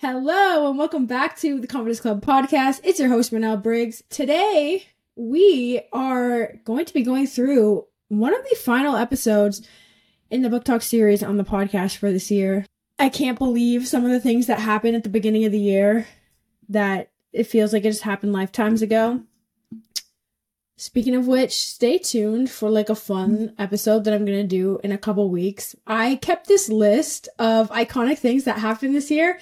Hello and welcome back to the Confidence Club podcast. It's your host, Manel Briggs. Today, we are going to be going through one of the final episodes in the book talk series on the podcast for this year. I can't believe some of the things that happened at the beginning of the year that it feels like it just happened lifetimes ago. Speaking of which, stay tuned for like a fun episode that I'm going to do in a couple weeks. I kept this list of iconic things that happened this year.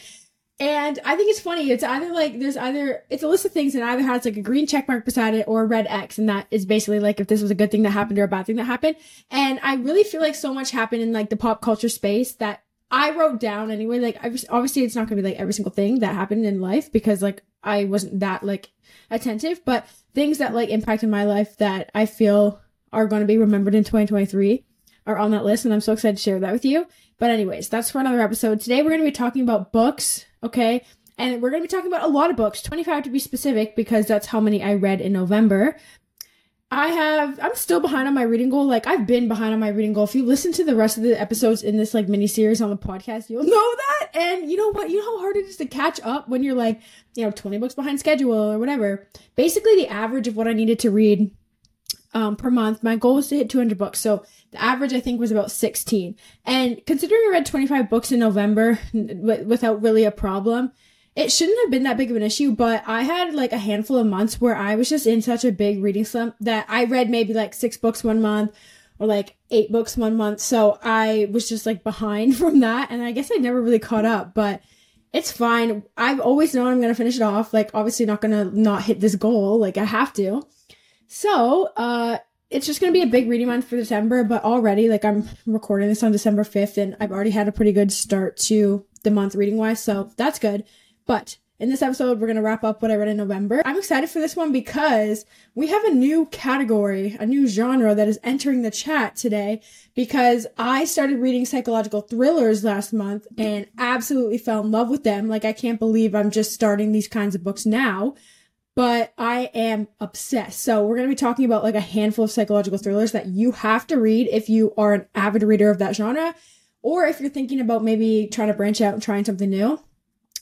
And I think it's funny. It's either like there's either it's a list of things and either has like a green check mark beside it or a red X, and that is basically like if this was a good thing that happened or a bad thing that happened. And I really feel like so much happened in like the pop culture space that I wrote down anyway. Like obviously it's not gonna be like every single thing that happened in life because like I wasn't that like attentive, but things that like impacted my life that I feel are going to be remembered in 2023 are on that list, and I'm so excited to share that with you. But anyways, that's for another episode. Today we're going to be talking about books, okay? And we're going to be talking about a lot of books, 25 to be specific, because that's how many I read in November. I have, I'm still behind on my reading goal. Like, I've been behind on my reading goal. If you listen to the rest of the episodes in this, like, mini series on the podcast, you'll know that. And you know what? You know how hard it is to catch up when you're, like, you know, 20 books behind schedule or whatever. Basically, the average of what I needed to read um, per month. My goal was to hit 200 books. So the average, I think, was about 16. And considering I read 25 books in November w- without really a problem, it shouldn't have been that big of an issue. But I had like a handful of months where I was just in such a big reading slump that I read maybe like six books one month or like eight books one month. So I was just like behind from that. And I guess I never really caught up, but it's fine. I've always known I'm going to finish it off. Like, obviously not going to not hit this goal. Like, I have to. So, uh, it's just going to be a big reading month for December, but already, like, I'm recording this on December 5th, and I've already had a pretty good start to the month reading wise, so that's good. But in this episode, we're going to wrap up what I read in November. I'm excited for this one because we have a new category, a new genre that is entering the chat today because I started reading psychological thrillers last month and absolutely fell in love with them. Like, I can't believe I'm just starting these kinds of books now but I am obsessed. So we're going to be talking about like a handful of psychological thrillers that you have to read if you are an avid reader of that genre or if you're thinking about maybe trying to branch out and trying something new.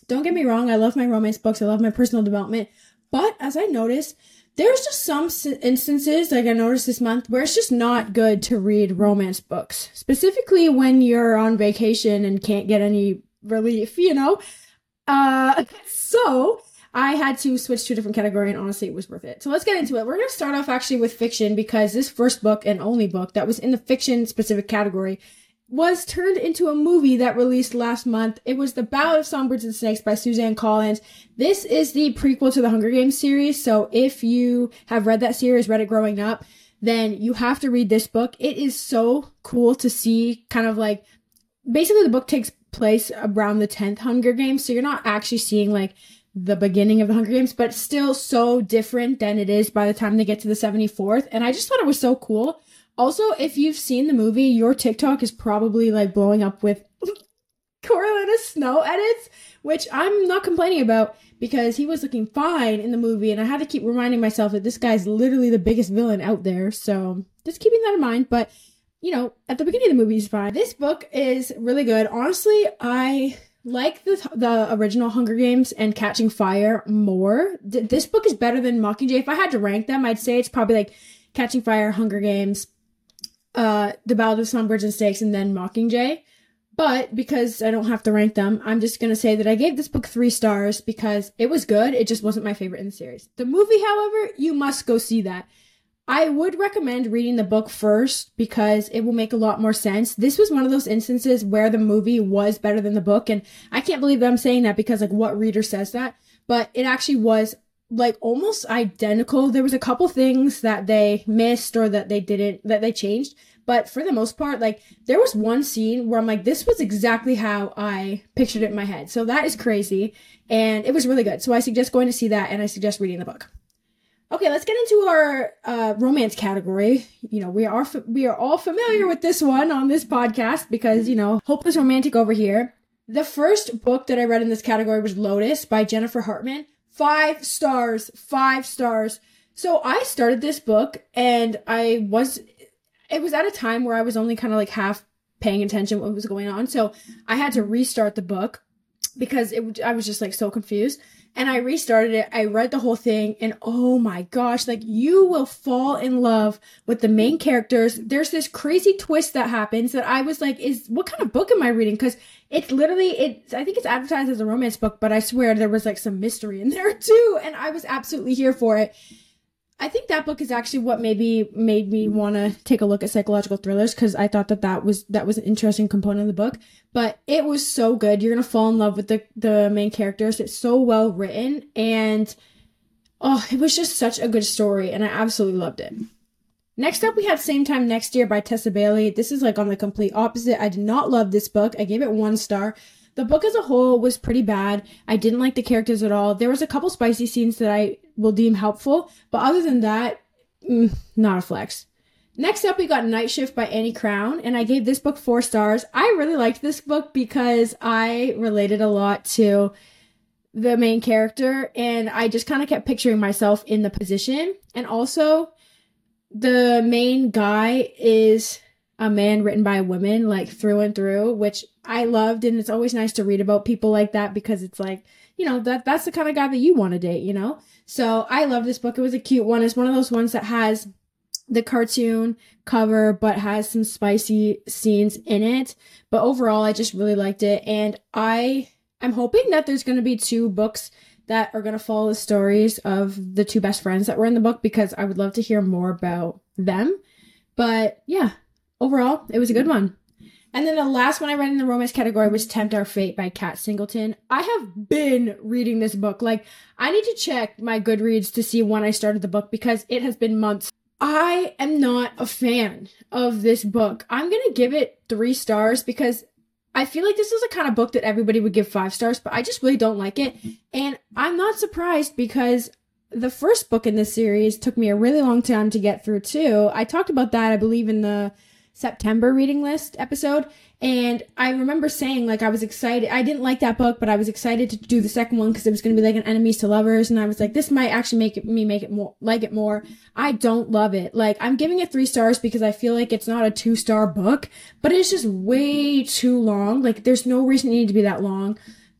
Don't get me wrong, I love my romance books, I love my personal development, but as I noticed, there's just some instances like I noticed this month where it's just not good to read romance books, specifically when you're on vacation and can't get any relief, you know? Uh, so I had to switch to a different category and honestly it was worth it. So let's get into it. We're going to start off actually with fiction because this first book and only book that was in the fiction specific category was turned into a movie that released last month. It was The Ballad of Songbirds and Snakes by Suzanne Collins. This is the prequel to the Hunger Games series. So if you have read that series, read it growing up, then you have to read this book. It is so cool to see kind of like basically the book takes place around the 10th Hunger Games. So you're not actually seeing like the beginning of the Hunger Games, but still so different than it is by the time they get to the 74th. And I just thought it was so cool. Also, if you've seen the movie, your TikTok is probably like blowing up with Coriolanus Snow edits, which I'm not complaining about because he was looking fine in the movie, and I had to keep reminding myself that this guy's literally the biggest villain out there. So just keeping that in mind. But you know, at the beginning of the movie is fine. This book is really good. Honestly, I like the the original Hunger Games and Catching Fire more. D- this book is better than Mockingjay. If I had to rank them, I'd say it's probably like Catching Fire, Hunger Games, uh, The Ballad of Songbirds and Snakes, and then Mockingjay. But because I don't have to rank them, I'm just gonna say that I gave this book three stars because it was good. It just wasn't my favorite in the series. The movie, however, you must go see that. I would recommend reading the book first because it will make a lot more sense. This was one of those instances where the movie was better than the book. And I can't believe that I'm saying that because like what reader says that, but it actually was like almost identical. There was a couple things that they missed or that they didn't, that they changed. But for the most part, like there was one scene where I'm like, this was exactly how I pictured it in my head. So that is crazy. And it was really good. So I suggest going to see that and I suggest reading the book. Okay, let's get into our uh, romance category. You know, we are we are all familiar with this one on this podcast because you know, hopeless romantic over here. The first book that I read in this category was Lotus by Jennifer Hartmann. Five stars, five stars. So I started this book and I was, it was at a time where I was only kind of like half paying attention what was going on. So I had to restart the book because it I was just like so confused. And I restarted it. I read the whole thing and oh my gosh, like you will fall in love with the main characters. There's this crazy twist that happens that I was like, is what kind of book am I reading? Cause it's literally, it's, I think it's advertised as a romance book, but I swear there was like some mystery in there too. And I was absolutely here for it. I think that book is actually what maybe made me want to take a look at psychological thrillers because I thought that that was that was an interesting component of the book. But it was so good. You're gonna fall in love with the the main characters. It's so well written and oh, it was just such a good story, and I absolutely loved it. Next up, we had Same Time Next Year by Tessa Bailey. This is like on the complete opposite. I did not love this book. I gave it one star. The book as a whole was pretty bad. I didn't like the characters at all. There was a couple spicy scenes that I will deem helpful, but other than that, mm, not a flex. Next up, we got Night Shift by Annie Crown, and I gave this book four stars. I really liked this book because I related a lot to the main character, and I just kind of kept picturing myself in the position. And also, the main guy is a man written by a woman, like through and through, which I loved. And it's always nice to read about people like that because it's like, you know, that that's the kind of guy that you want to date, you know? So I love this book. It was a cute one. It's one of those ones that has the cartoon cover, but has some spicy scenes in it. But overall, I just really liked it. And I I'm hoping that there's going to be two books that are going to follow the stories of the two best friends that were in the book because I would love to hear more about them. But yeah, overall, it was a good one. And then the last one I read in the romance category was Tempt Our Fate by Kat Singleton. I have been reading this book. Like, I need to check my Goodreads to see when I started the book because it has been months. I am not a fan of this book. I'm going to give it three stars because I feel like this is a kind of book that everybody would give five stars, but I just really don't like it. And I'm not surprised because the first book in this series took me a really long time to get through too. I talked about that, I believe, in the September reading list episode. And I remember saying, like, I was excited. I didn't like that book, but I was excited to do the second one because it was going to be like an enemies to lovers. And I was like, this might actually make it, me make it more, like it more. I don't love it. Like, I'm giving it three stars because I feel like it's not a two star book, but it's just way too long. Like, there's no reason it needed to be that long.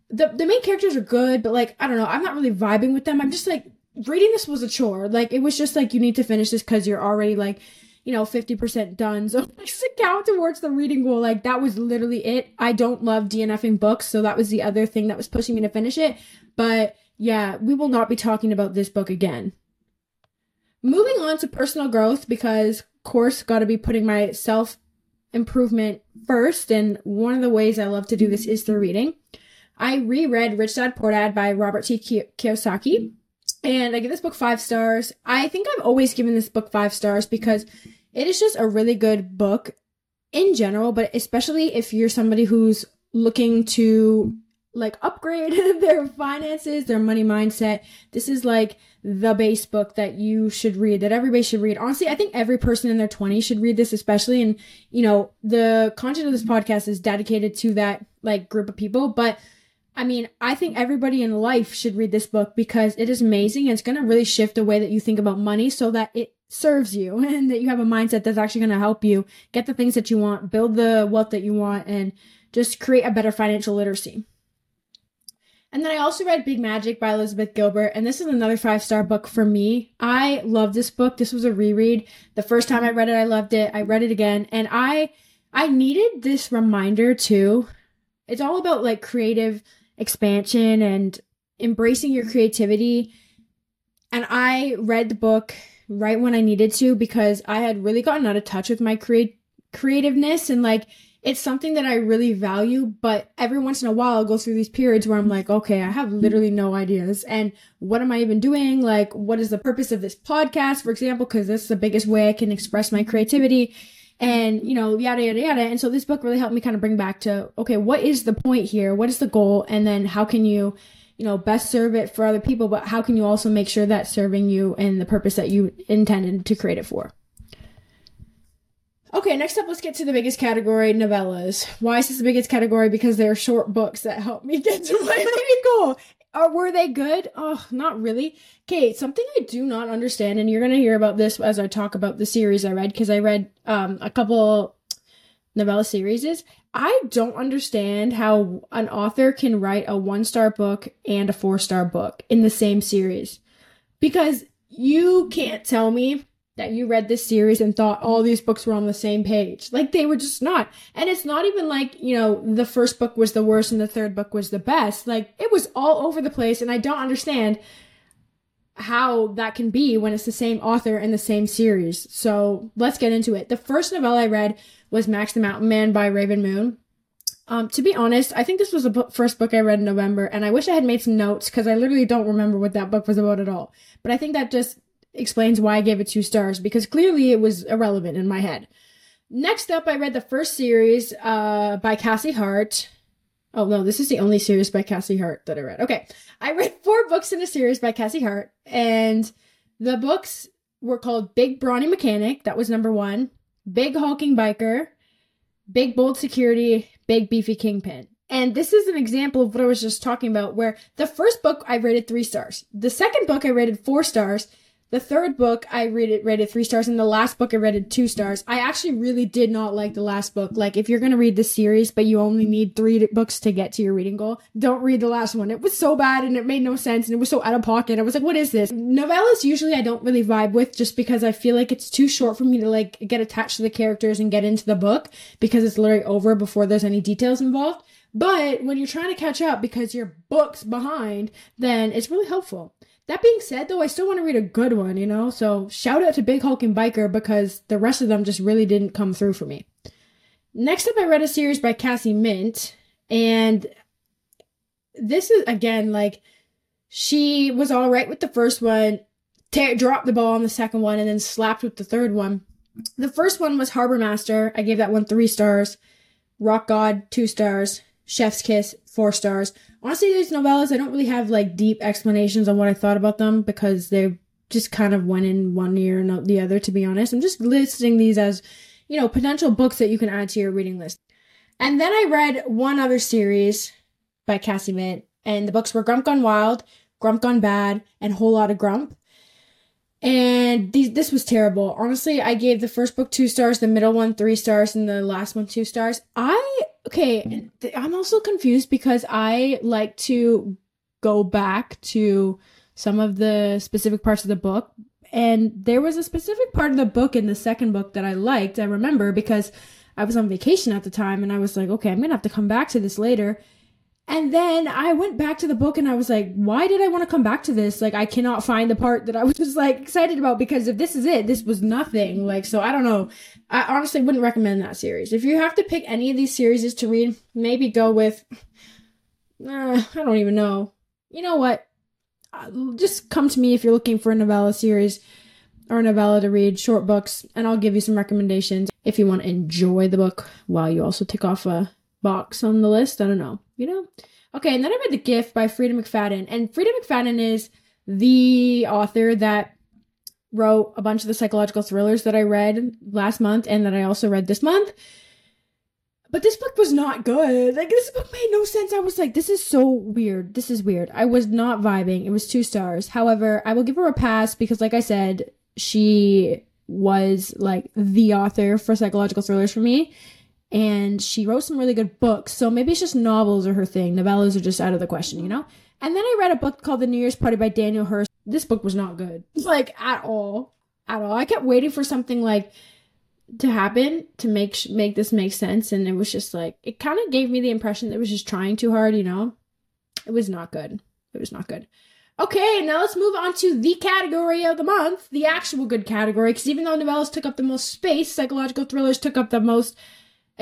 The, the main characters are good, but like, I don't know. I'm not really vibing with them. I'm just like, reading this was a chore. Like, it was just like, you need to finish this because you're already like, you know, 50% done. So I just count towards the reading goal. Like that was literally it. I don't love DNFing books. So that was the other thing that was pushing me to finish it. But yeah, we will not be talking about this book again. Moving on to personal growth because course got to be putting my self improvement first. And one of the ways I love to do this is through reading. I reread Rich Dad Poor Dad by Robert T. Kiyosaki and I give this book five stars. I think I've always given this book five stars because it is just a really good book in general, but especially if you're somebody who's looking to like upgrade their finances, their money mindset. This is like the base book that you should read, that everybody should read. Honestly, I think every person in their 20s should read this, especially. And, you know, the content of this podcast is dedicated to that like group of people, but I mean, I think everybody in life should read this book because it is amazing it's going to really shift the way that you think about money so that it serves you and that you have a mindset that's actually going to help you get the things that you want, build the wealth that you want, and just create a better financial literacy. And then I also read Big Magic by Elizabeth Gilbert, and this is another five star book for me. I love this book. This was a reread. The first time I read it, I loved it. I read it again, and I I needed this reminder too. It's all about like creative expansion and embracing your creativity. And I read the book right when I needed to because I had really gotten out of touch with my create creativeness and like it's something that I really value, but every once in a while I'll go through these periods where I'm like, okay, I have literally no ideas. And what am I even doing? Like, what is the purpose of this podcast, for example? Cause that's the biggest way I can express my creativity and you know yada yada yada and so this book really helped me kind of bring back to okay what is the point here what is the goal and then how can you you know best serve it for other people but how can you also make sure that serving you and the purpose that you intended to create it for Okay, next up, let's get to the biggest category novellas. Why is this the biggest category? Because they're short books that help me get to my reading goal. Or were they good? Oh, not really. Okay, something I do not understand, and you're gonna hear about this as I talk about the series I read, because I read um a couple novella series is I don't understand how an author can write a one star book and a four star book in the same series. Because you can't tell me that you read this series and thought all these books were on the same page. Like they were just not. And it's not even like, you know, the first book was the worst and the third book was the best. Like it was all over the place and I don't understand how that can be when it's the same author and the same series. So let's get into it. The first novella I read was Max the Mountain Man by Raven Moon. Um, to be honest, I think this was the book, first book I read in November, and I wish I had made some notes because I literally don't remember what that book was about at all. But I think that just explains why I gave it two stars because clearly it was irrelevant in my head. Next up, I read the first series uh, by Cassie Hart. Oh no, this is the only series by Cassie Hart that I read. Okay, I read four books in a series by Cassie Hart, and the books were called Big Brawny Mechanic, that was number one, Big Hulking Biker, Big Bold Security, Big Beefy Kingpin. And this is an example of what I was just talking about, where the first book I rated three stars, the second book I rated four stars, the third book I rated rated three stars, and the last book I rated two stars. I actually really did not like the last book. Like, if you're gonna read the series, but you only need three books to get to your reading goal, don't read the last one. It was so bad and it made no sense and it was so out of pocket. I was like, what is this? Novellas usually I don't really vibe with just because I feel like it's too short for me to like get attached to the characters and get into the book because it's literally over before there's any details involved. But when you're trying to catch up because your book's behind, then it's really helpful. That being said, though, I still want to read a good one, you know? So shout out to Big Hulking Biker because the rest of them just really didn't come through for me. Next up, I read a series by Cassie Mint, and this is again like she was all right with the first one, t- dropped the ball on the second one, and then slapped with the third one. The first one was Harbor Master. I gave that one three stars. Rock God, two stars. Chef's Kiss, four stars honestly, these novellas, I don't really have like deep explanations on what I thought about them because they just kind of went in one ear and out the other, to be honest. I'm just listing these as, you know, potential books that you can add to your reading list. And then I read one other series by Cassie Mint, and the books were Grump Gone Wild, Grump Gone Bad, and Whole Lot of Grump. And these, this was terrible. Honestly, I gave the first book two stars, the middle one three stars, and the last one two stars. I okay, I'm also confused because I like to go back to some of the specific parts of the book. And there was a specific part of the book in the second book that I liked. I remember because I was on vacation at the time and I was like, okay, I'm going to have to come back to this later. And then I went back to the book and I was like, why did I want to come back to this? Like, I cannot find the part that I was just like excited about because if this is it, this was nothing. Like, so I don't know. I honestly wouldn't recommend that series. If you have to pick any of these series to read, maybe go with, uh, I don't even know. You know what? Uh, just come to me if you're looking for a novella series or a novella to read, short books, and I'll give you some recommendations if you want to enjoy the book while you also tick off a box on the list. I don't know, you know? Okay, and then I read The Gift by Freida McFadden. And Freida McFadden is the author that wrote a bunch of the psychological thrillers that I read last month and that I also read this month. But this book was not good. Like, this book made no sense. I was like, this is so weird. This is weird. I was not vibing. It was two stars. However, I will give her a pass because, like I said, she was like the author for psychological thrillers for me and she wrote some really good books. So maybe it's just novels are her thing. Novellas are just out of the question, you know? And then I read a book called The New Year's Party by Daniel Hurst. This book was not good. Like at all. At all. I kept waiting for something like to happen to make make this make sense and it was just like it kind of gave me the impression that it was just trying too hard, you know? It was not good. It was not good. Okay, now let's move on to the category of the month, the actual good category, because even though novellas took up the most space, psychological thrillers took up the most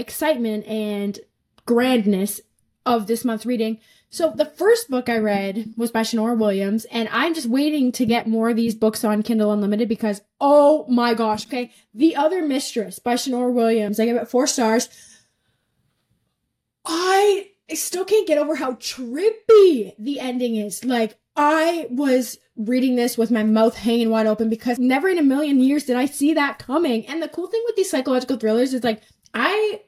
excitement and grandness of this month's reading. So the first book I read was by Shanora Williams, and I'm just waiting to get more of these books on Kindle Unlimited because oh my gosh, okay. The Other Mistress by Shanora Williams. I give it four stars. I still can't get over how trippy the ending is. Like, I was reading this with my mouth hanging wide open because never in a million years did I see that coming. And the cool thing with these psychological thrillers is like I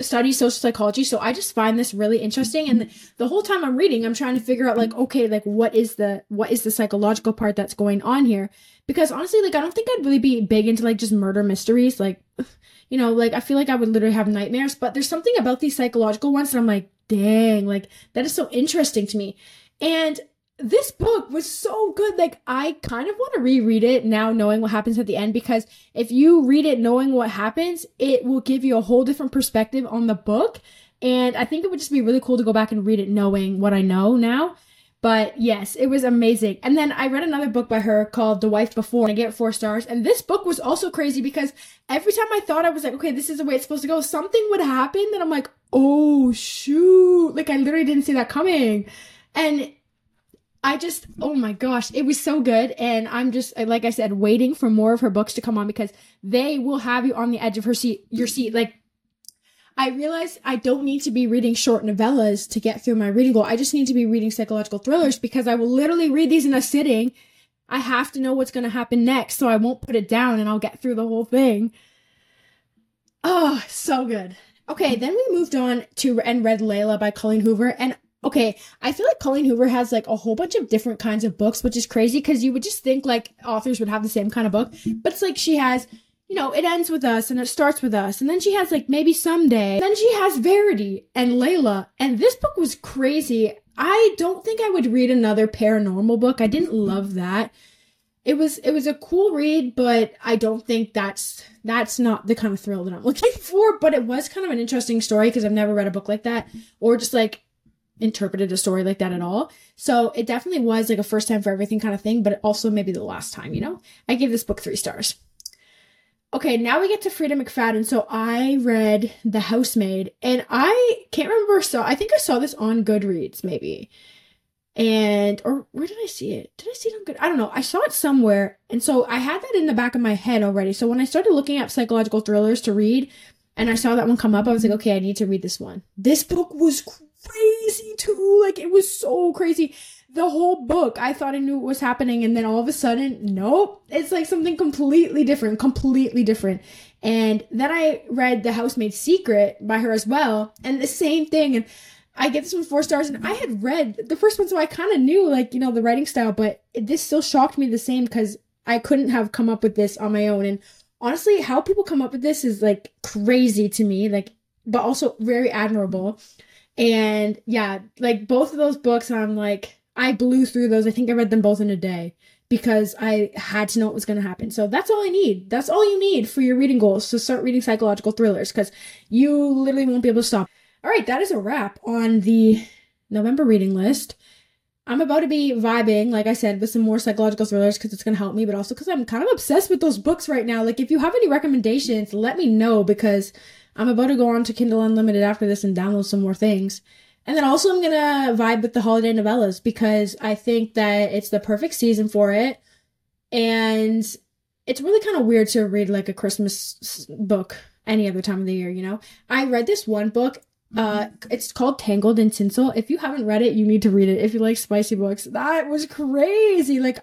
study social psychology, so I just find this really interesting. And the, the whole time I'm reading, I'm trying to figure out like, okay, like what is the what is the psychological part that's going on here? Because honestly, like I don't think I'd really be big into like just murder mysteries. Like, you know, like I feel like I would literally have nightmares. But there's something about these psychological ones that I'm like, dang, like that is so interesting to me. And this book was so good. Like, I kind of want to reread it now, knowing what happens at the end, because if you read it knowing what happens, it will give you a whole different perspective on the book. And I think it would just be really cool to go back and read it knowing what I know now. But yes, it was amazing. And then I read another book by her called The Wife Before, and I get four stars. And this book was also crazy because every time I thought I was like, okay, this is the way it's supposed to go, something would happen that I'm like, oh shoot. Like I literally didn't see that coming. And I just, oh my gosh, it was so good. And I'm just, like I said, waiting for more of her books to come on because they will have you on the edge of her seat, your seat. Like, I realize I don't need to be reading short novellas to get through my reading goal. I just need to be reading psychological thrillers because I will literally read these in a sitting. I have to know what's going to happen next, so I won't put it down and I'll get through the whole thing. Oh, so good. Okay, then we moved on to and read Layla by Colleen Hoover, and okay, I feel like Colleen Hoover has like a whole bunch of different kinds of books, which is crazy because you would just think like authors would have the same kind of book, but it's like she has, you know, it ends with us and it starts with us, and then she has like maybe someday, then she has Verity and Layla, and this book was crazy. I don't think I would read another paranormal book. I didn't love that. It was it was a cool read, but I don't think that's that's not the kind of thrill that I'm looking for. But it was kind of an interesting story because I've never read a book like that, or just like interpreted a story like that at all. So it definitely was like a first time for everything kind of thing, but also maybe the last time, you know? I gave this book three stars. Okay, now we get to Freida McFadden. So I read The Housemaid and I can't remember so I think I saw this on Goodreads maybe. And or where did I see it? Did I see it on good? I don't know. I saw it somewhere. And so I had that in the back of my head already. So when I started looking up psychological thrillers to read and I saw that one come up, I was like, okay, I need to read this one. This book was crazy too. Like it was so crazy. The whole book, I thought I knew what was happening, and then all of a sudden, nope, it's like something completely different, completely different. And then I read The Housemaid's Secret by her as well, and the same thing. And I get this one four stars, and I had read the first one, so I kind of knew, like, you know, the writing style, but this still shocked me the same because I couldn't have come up with this on my own. And honestly, how people come up with this is like crazy to me, like, but also very admirable. And yeah, like both of those books, I'm like, I blew through those. I think I read them both in a day because I had to know what was going to happen. So that's all I need. That's all you need for your reading goals. So start reading psychological thrillers because you literally won't be able to stop. All right, that is a wrap on the November reading list. I'm about to be vibing, like I said, with some more psychological thrillers because it's going to help me, but also because I'm kind of obsessed with those books right now. Like, if you have any recommendations, let me know because I'm about to go on to Kindle Unlimited after this and download some more things. And then also I'm gonna vibe with the holiday novellas because I think that it's the perfect season for it. And it's really kind of weird to read like a Christmas book any other time of the year, you know? I read this one book. Uh, it's called Tangled in Tinsel. If you haven't read it, you need to read it. If you like spicy books, that was crazy. Like,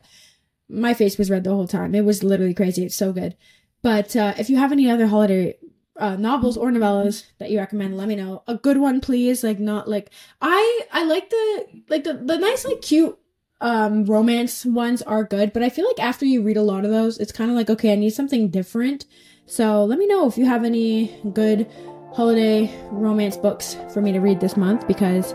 my face was red the whole time. It was literally crazy. It's so good. But uh, if you have any other holiday uh, novels or novellas that you recommend, let me know. A good one, please. Like not like I I like the like the the nice like cute um romance ones are good, but I feel like after you read a lot of those, it's kind of like okay, I need something different. So let me know if you have any good holiday romance books for me to read this month because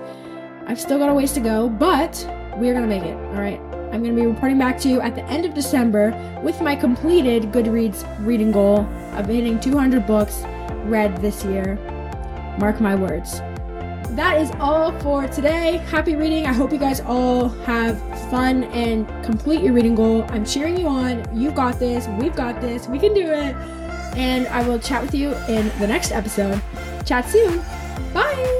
I've still got a ways to go, but we're gonna make it. All right. I'm going to be reporting back to you at the end of December with my completed Goodreads reading goal of hitting 200 books read this year. Mark my words. That is all for today. Happy reading. I hope you guys all have fun and complete your reading goal. I'm cheering you on. You've got this. We've got this. We can do it. And I will chat with you in the next episode. Chat soon. Bye.